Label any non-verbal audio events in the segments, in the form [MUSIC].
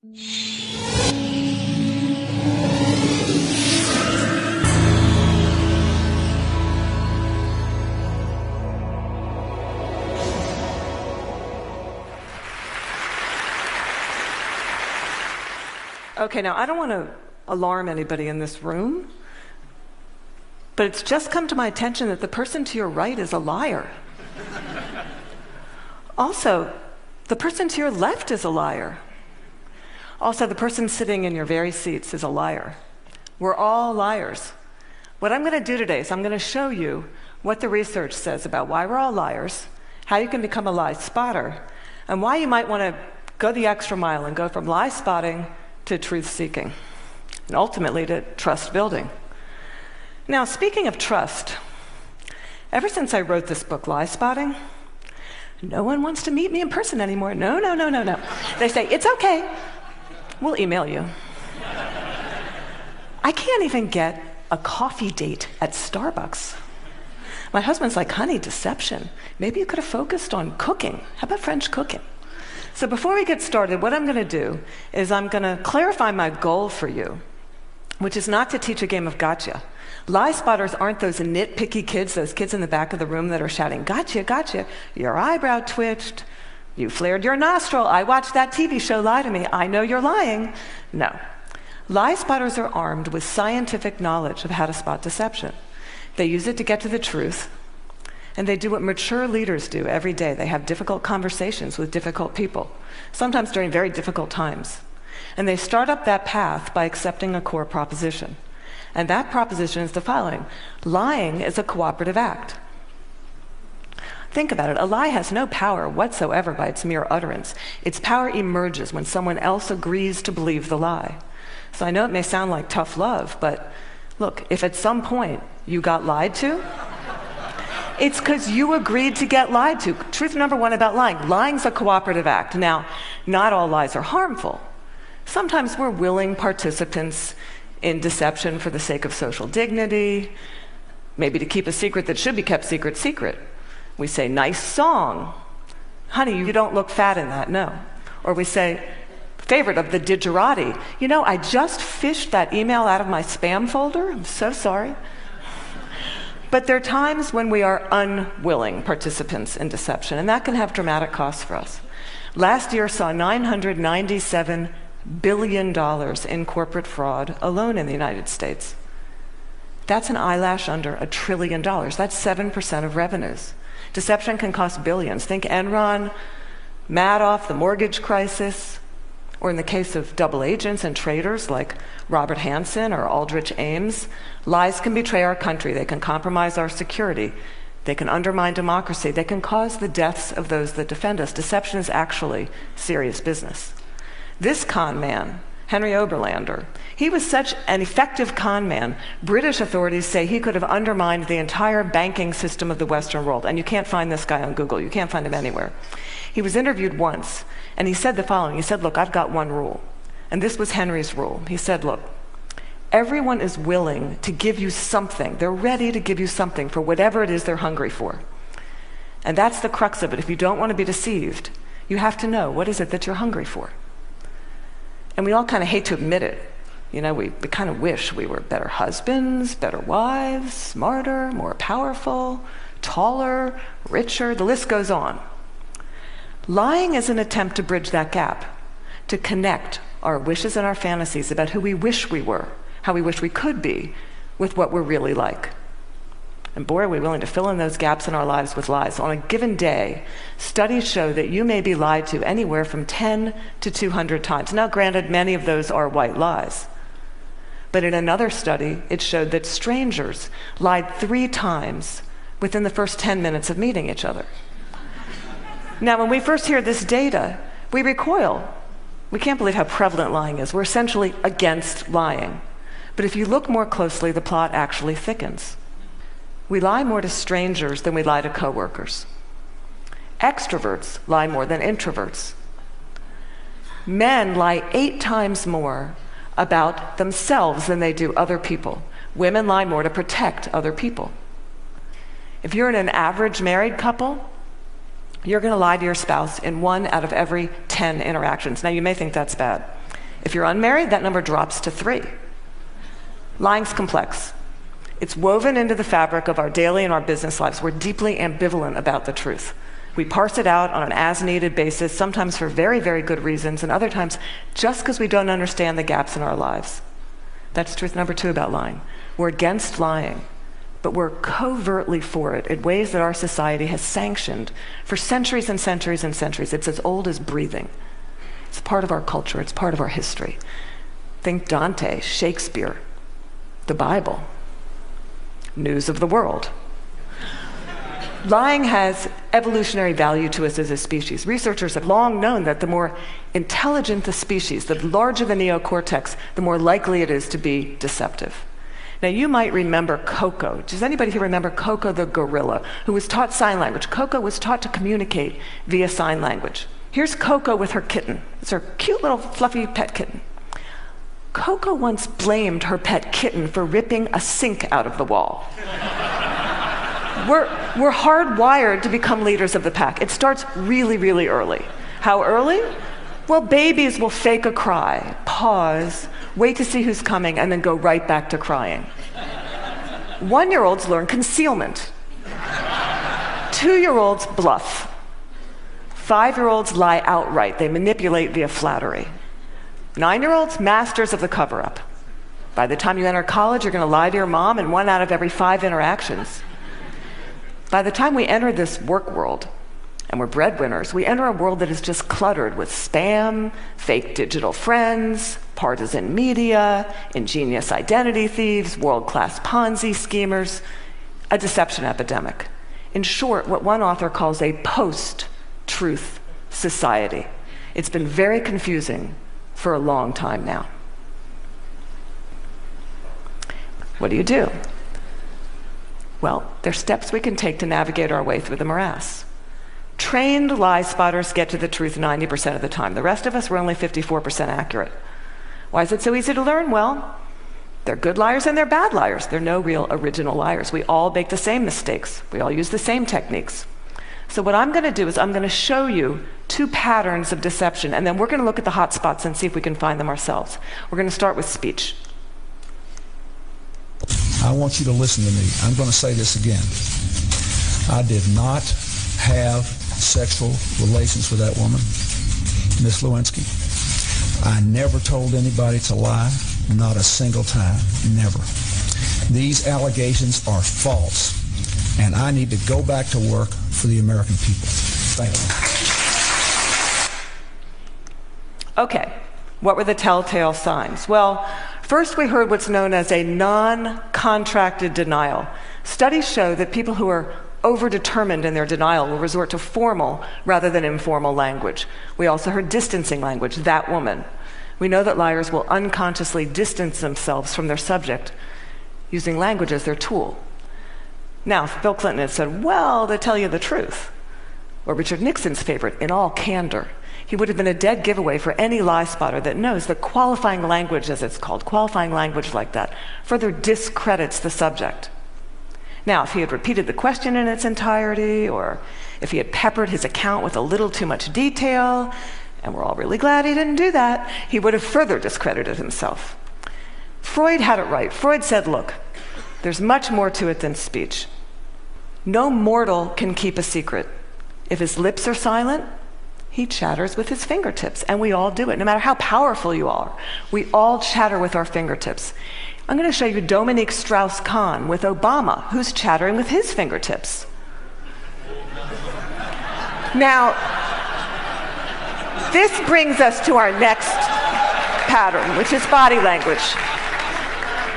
Okay, now I don't want to alarm anybody in this room, but it's just come to my attention that the person to your right is a liar. also, the person to your left is a liar. Also, the person sitting in your very seats is a liar. We're all liars. What I'm going to do today is I'm going to show you what the research says about why we're all liars, how you can become a lie spotter, and why you might want to go the extra mile and go from lie spotting to truth seeking, and ultimately to trust building. Now, speaking of trust, ever since I wrote this book, Liespotting, no one wants to meet me in person anymore. No, no, no, no, no. They say, it's okay. We'll email you. I can't even get a coffee date at Starbucks. My husband's like, honey, deception. Maybe you could have focused on cooking. How about French cooking? So before we get started, what I'm going to do is I'm going to clarify my goal for you, which is not to teach a game of gotcha. Lie spotters aren't those nitpicky kids, those kids in the back of the room that are shouting, Gotcha, gotcha. Your eyebrow twitched. You flared your nostril. I watched that TV show, Lie to Me. I know you're lying. No. Lie spotters are armed with scientific knowledge of how to spot deception. They use it to get to the truth, and they do what mature leaders do every day. They have difficult conversations with difficult people, sometimes during very difficult times. And they start up that path by accepting a core proposition. And that proposition is the following lying is a cooperative act. Think about it. A lie has no power whatsoever by its mere utterance. Its power emerges when someone else agrees to believe the lie. So I know it may sound like tough love, but look, if at some point you got lied to, it's because you agreed to get lied to. Truth number one about lying lying's a cooperative act. Now, not all lies are harmful. Sometimes we're willing participants in deception for the sake of social dignity, maybe to keep a secret that should be kept secret, secret. We say, nice song. Honey, you don't look fat in that, no. Or we say, favorite of the digerati. You know, I just fished that email out of my spam folder. I'm so sorry. But there are times when we are unwilling participants in deception, and that can have dramatic costs for us. Last year saw $997 billion in corporate fraud alone in the United States. That's an eyelash under a trillion dollars. That's 7% of revenues. Deception can cost billions. Think Enron, Madoff, the mortgage crisis, or in the case of double agents and traitors like Robert Hanssen or Aldrich Ames, lies can betray our country. They can compromise our security. They can undermine democracy. They can cause the deaths of those that defend us. Deception is actually serious business. This con man, Henry Oberlander, he was such an effective con man, British authorities say he could have undermined the entire banking system of the Western world. And you can't find this guy on Google, you can't find him anywhere. He was interviewed once, and he said the following He said, Look, I've got one rule. And this was Henry's rule. He said, Look, everyone is willing to give you something. They're ready to give you something for whatever it is they're hungry for. And that's the crux of it. If you don't want to be deceived, you have to know what is it that you're hungry for. And we all kind of hate to admit it. You know, we, we kind of wish we were better husbands, better wives, smarter, more powerful, taller, richer, the list goes on. Lying is an attempt to bridge that gap, to connect our wishes and our fantasies about who we wish we were, how we wish we could be, with what we're really like. And boy, are we willing to fill in those gaps in our lives with lies. On a given day, studies show that you may be lied to anywhere from 10 to 200 times. Now, granted, many of those are white lies. But in another study, it showed that strangers lied three times within the first 10 minutes of meeting each other. Now, when we first hear this data, we recoil. We can't believe how prevalent lying is. We're essentially against lying. But if you look more closely, the plot actually thickens. We lie more to strangers than we lie to coworkers. Extroverts lie more than introverts. Men lie eight times more about themselves than they do other people. Women lie more to protect other people. If you're in an average married couple, you're going to lie to your spouse in one out of every 10 interactions. Now, you may think that's bad. If you're unmarried, that number drops to three. Lying's complex. It's woven into the fabric of our daily and our business lives. We're deeply ambivalent about the truth. We parse it out on an as needed basis, sometimes for very, very good reasons, and other times just because we don't understand the gaps in our lives. That's truth number two about lying. We're against lying, but we're covertly for it in ways that our society has sanctioned for centuries and centuries and centuries. It's as old as breathing. It's part of our culture, it's part of our history. Think Dante, Shakespeare, the Bible, news of the world. Lying has evolutionary value to us as a species. Researchers have long known that the more intelligent the species, the larger the neocortex, the more likely it is to be deceptive. Now, you might remember Koko. Does anybody here remember Koko the gorilla, who was taught sign language? Koko was taught to communicate via sign language. Here's Koko with her kitten. It's her cute little fluffy pet kitten. Koko once blamed her pet kitten for ripping a sink out of the wall. we're, we're hardwired to become leaders of the pack. It starts really, really early. How early? Well, babies will fake a cry, pause, wait to see who's coming, and then go right back to crying. One year olds learn concealment. Two year olds bluff. Five year olds lie outright, they manipulate via flattery. Nine year olds, masters of the cover up. By the time you enter college, you're going to lie to your mom in one out of every five interactions. By the time we enter this work world, and we're breadwinners, we enter a world that is just cluttered with spam, fake digital friends, partisan media, ingenious identity thieves, world class Ponzi schemers, a deception epidemic. In short, what one author calls a post truth society. It's been very confusing for a long time now. What do you do? Well, there's steps we can take to navigate our way through the morass. Trained lie spotters get to the truth 90% of the time. The rest of us, we're only 54% accurate. Why is it so easy to learn? Well, they're good liars and they're bad liars. They're no real original liars. We all make the same mistakes, we all use the same techniques. So, what I'm going to do is I'm going to show you two patterns of deception, and then we're going to look at the hot spots and see if we can find them ourselves. We're going to start with speech. I want you to listen to me. I'm going to say this again. I did not have sexual relations with that woman, Miss Lewinsky. I never told anybody to lie, not a single time, never. These allegations are false, and I need to go back to work for the American people. Thank you. Okay, what were the telltale signs? Well, first we heard what's known as a non contracted denial. Studies show that people who are overdetermined in their denial will resort to formal rather than informal language. We also heard distancing language, that woman. We know that liars will unconsciously distance themselves from their subject using language as their tool. Now, if Bill Clinton had said, well, to tell you the truth, or Richard Nixon's favorite, in all candor, he would have been a dead giveaway for any lie spotter that knows that qualifying language, as it's called, qualifying language like that, further discredits the subject. Now, if he had repeated the question in its entirety, or if he had peppered his account with a little too much detail, and we're all really glad he didn't do that, he would have further discredited himself. Freud had it right. Freud said, look, there's much more to it than speech. No mortal can keep a secret. If his lips are silent, he chatters with his fingertips, and we all do it, no matter how powerful you are. We all chatter with our fingertips. I'm going to show you Dominique Strauss Kahn with Obama, who's chattering with his fingertips. Now, this brings us to our next pattern, which is body language.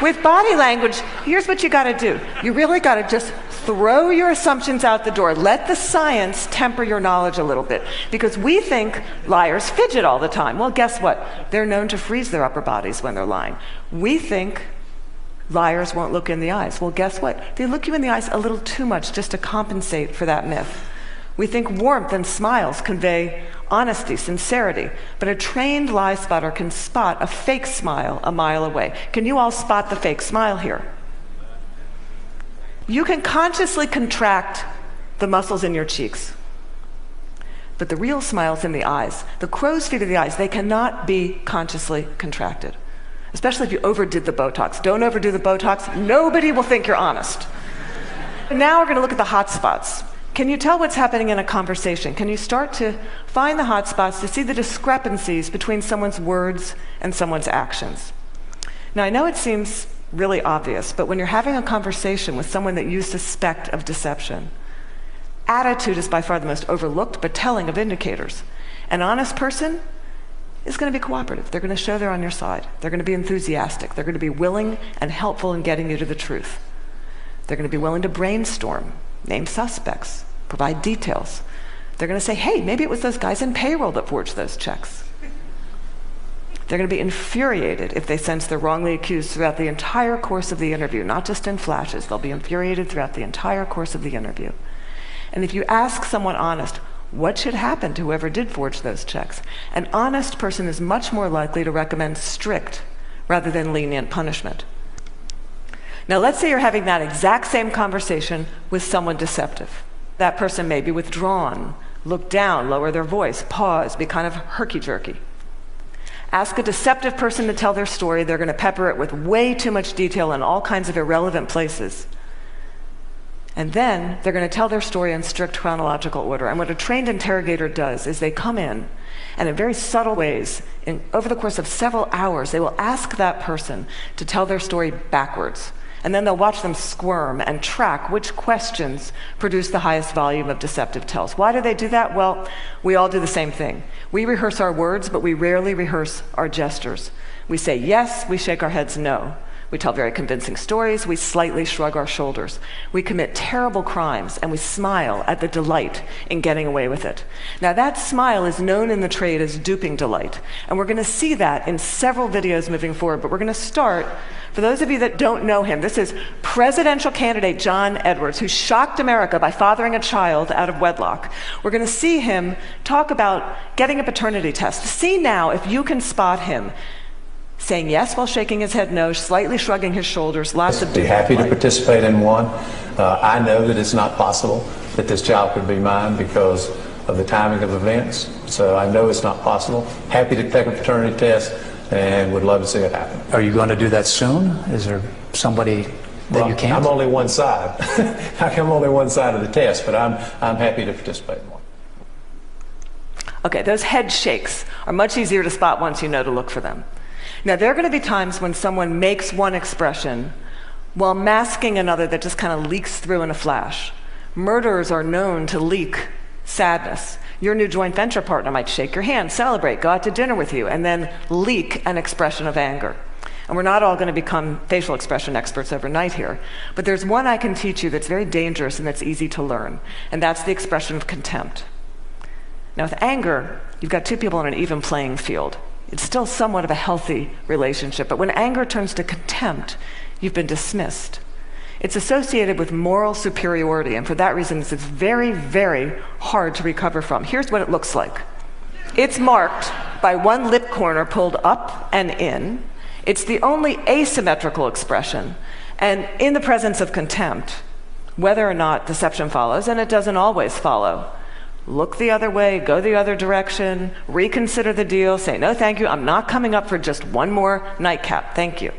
With body language, here's what you got to do. You really got to just throw your assumptions out the door. Let the science temper your knowledge a little bit. Because we think liars fidget all the time. Well, guess what? They're known to freeze their upper bodies when they're lying. We think liars won't look in the eyes. Well, guess what? They look you in the eyes a little too much just to compensate for that myth. We think warmth and smiles convey honesty, sincerity, but a trained lie spotter can spot a fake smile a mile away. Can you all spot the fake smile here? You can consciously contract the muscles in your cheeks. But the real smile's in the eyes. The crow's feet of the eyes, they cannot be consciously contracted, especially if you overdid the Botox. Don't overdo the Botox. Nobody will think you're honest. now we're going to look at the hot spots. Can you tell what's happening in a conversation? Can you start to find the hot spots to see the discrepancies between someone's words and someone's actions? Now, I know it seems really obvious, but when you're having a conversation with someone that you suspect of deception, attitude is by far the most overlooked but telling of indicators. An honest person is going to be cooperative. They're going to show they're on your side. They're going to be enthusiastic. They're going to be willing and helpful in getting you to the truth. They're going to be willing to brainstorm, name suspects, provide details. They're going to say, hey, maybe it was those guys in payroll that forged those checks. They're going to be infuriated if they sense they're wrongly accused throughout the entire course of the interview, not just in flashes. They'll be infuriated throughout the entire course of the interview. And if you ask someone honest, what should happen to whoever did forge those checks? An honest person is much more likely to recommend strict rather than lenient punishment. Now, let's say you're having that exact same conversation with someone deceptive. That person may be withdrawn, look down, lower their voice, pause, be kind of herky jerky. Ask a deceptive person to tell their story, they're going to pepper it with way too much detail in all kinds of irrelevant places. And then they're going to tell their story in strict chronological order. And what a trained interrogator does is they come in and in very subtle ways, in, over the course of several hours, they will ask that person to tell their story backwards. And then they'll watch them squirm and track which questions produce the highest volume of deceptive tells. Why do they do that? Well, we all do the same thing. We rehearse our words, but we rarely rehearse our gestures. We say yes, we shake our heads no. We tell very convincing stories. We slightly shrug our shoulders. We commit terrible crimes and we smile at the delight in getting away with it. Now, that smile is known in the trade as duping delight. And we're going to see that in several videos moving forward. But we're going to start, for those of you that don't know him, this is presidential candidate John Edwards, who shocked America by fathering a child out of wedlock. We're going to see him talk about getting a paternity test. See now if you can spot him saying yes while shaking his head no, slightly shrugging his shoulders, lots of Be happy to participate in one. Uh, I know that it's not possible that this child could be mine because of the timing of events, so I know it's not possible. Happy to take a paternity test and would love to see it happen. Are you going to do that soon? Is there somebody that Well, you can't? I'm only one side. [LAUGHS] I'm only one side of the test, but I'm, I'm happy to participate in one. Okay, those head shakes are much easier to spot once you know to look for them. Now, there are going to be times when someone makes one expression while masking another that just kind of leaks through in a flash. Murderers are known to leak sadness. Your new joint venture partner might shake your hand, celebrate, go out to dinner with you, and then leak an expression of anger. And we're not all going to become facial expression experts overnight here. But there's one I can teach you that's very dangerous and that's easy to learn, and that's the expression of contempt. Now, with anger, you've got two people on an even playing field. It's still somewhat of a healthy relationship, but when anger turns to contempt, you've been dismissed. It's associated with moral superiority, and for that reason, it's very, very hard to recover from. Here's what it looks like it's marked by one lip corner pulled up and in. It's the only asymmetrical expression. And in the presence of contempt, whether or not deception follows, and it doesn't always follow, look the other way, go the other direction, reconsider the deal, say, no, thank you, I'm not coming up for just one more nightcap, thank you.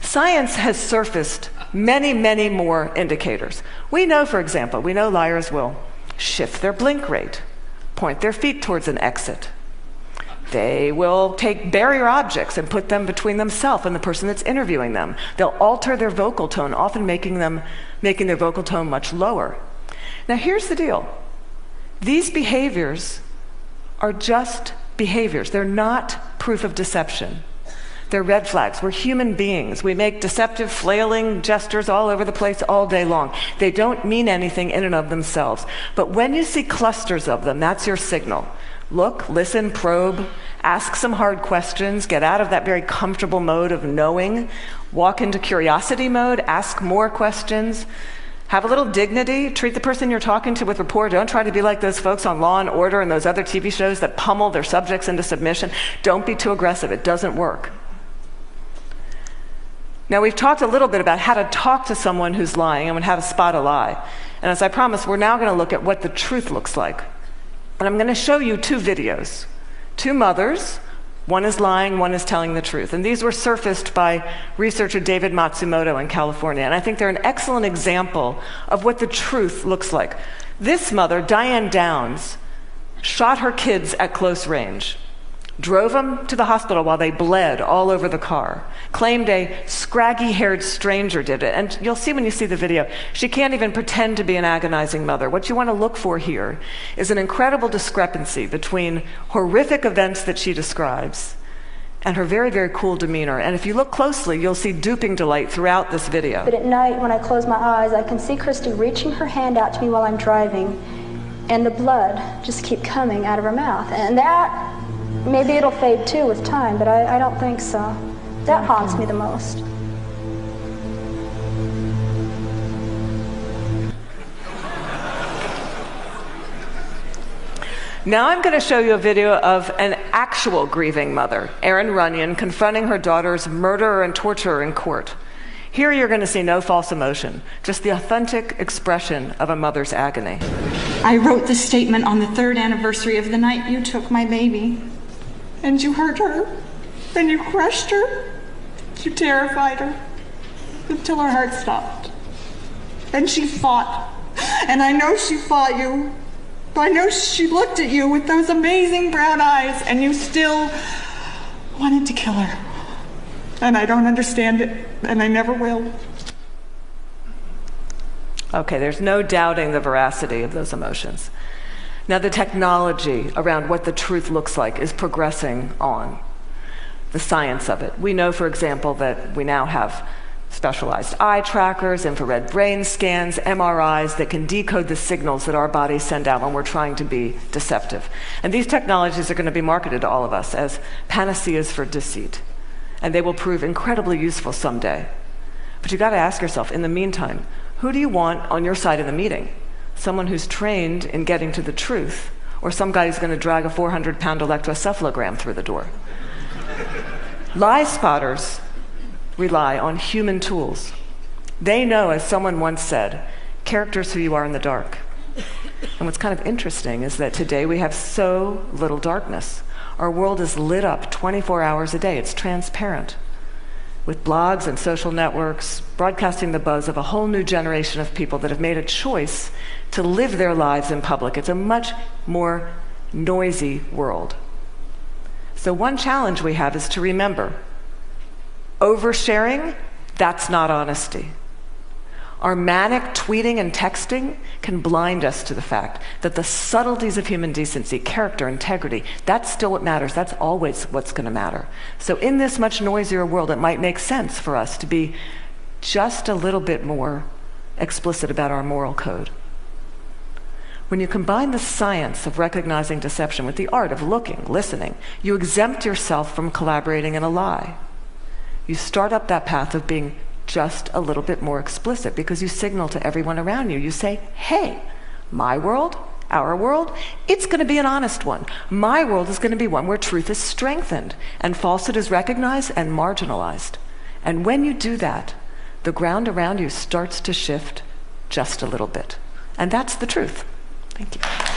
Science has surfaced many, many more indicators. We know, for example, we know liars will shift their blink rate, point their feet towards an exit. They will take barrier objects and put them between themselves and the person that's interviewing them. They'll alter their vocal tone, often making them making their vocal tone much lower. Now here's the deal. These behaviors are just behaviors. They're not proof of deception. They're red flags. We're human beings. We make deceptive, flailing gestures all over the place all day long. They don't mean anything in and of themselves. But when you see clusters of them, that's your signal. Look, listen, probe, ask some hard questions, get out of that very comfortable mode of knowing, walk into curiosity mode, ask more questions. Have a little dignity. Treat the person you're talking to with rapport. Don't try to be like those folks on Law and Order and those other TV shows that pummel their subjects into submission. Don't be too aggressive. It doesn't work. Now, we've talked a little bit about how to talk to someone who's lying and how to spot a lie. And as I promised, we're now going to look at what the truth looks like. And I'm going to show you two videos. Two mothers, one is lying, one is telling the truth. And these were surfaced by researcher David Matsumoto in California. And I think they're an excellent example of what the truth looks like. This mother, Diane Downs, shot her kids at close range drove them to the hospital while they bled all over the car, claimed a scraggy haired stranger did it. And you'll see when you see the video, she can't even pretend to be an agonizing mother. What you want to look for here is an incredible discrepancy between horrific events that she describes and her very, very cool demeanor. And if you look closely, you'll see duping delight throughout this video. But at night, when I close my eyes, I can see Christie reaching her hand out to me while I'm driving, and the blood just keep coming out of her mouth. And that Maybe it'll fade too with time, but I, I don't think so. That haunts me the most. Now I'm going to show you a video of an actual grieving mother, Erin Runnion, confronting her daughter's murderer and torturer in court. Here you're going to see no false emotion, just the authentic expression of a mother's agony. I wrote the statement on the third anniversary of the night you took my baby and you hurt her, and you crushed her, you terrified her until her heart stopped. And she fought. And I know she fought you. But I know she looked at you with those amazing brown eyes, and you still wanted to kill her. And I don't understand it, and I never will. Okay, there's no doubting the veracity of those emotions. Now, the technology around what the truth looks like is progressing on, the science of it. We know, for example, that we now have specialized eye trackers, infrared brain scans, MRIs that can decode the signals that our bodies send out when we're trying to be deceptive. And these technologies are going to be marketed to all of us as panaceas for deceit. And they will prove incredibly useful someday. But you've got to ask yourself in the meantime, who do you want on your side of the meeting? Someone who's trained in getting to the truth, or some guy who's going to drag a 400 pound electroencephalogram through the door. Lie spotters rely on human tools. They know, as someone once said, characters who you are in the dark. And what's kind of interesting is that today we have so little darkness. Our world is lit up 24 hours a day, it's transparent with blogs and social networks, broadcasting the buzz of a whole new generation of people that have made a choice to live their lives in public. It's a much more noisy world. So, one challenge we have is to remember oversharing, that's not honesty. Our manic tweeting and texting can blind us to the fact that the subtleties of human decency, character, integrity, that's still what matters. That's always what's going to matter. So, in this much noisier world, it might make sense for us to be just a little bit more explicit about our moral code. When you combine the science of recognizing deception with the art of looking, listening, you exempt yourself from collaborating in a lie. You start up that path of being just a little bit more explicit because you signal to everyone around you. You say, hey, my world, our world, it's going to be an honest one. My world is going to be one where truth is strengthened and falsehood is recognized and marginalized. And when you do that, the ground around you starts to shift just a little bit. And that's the truth. Thank you.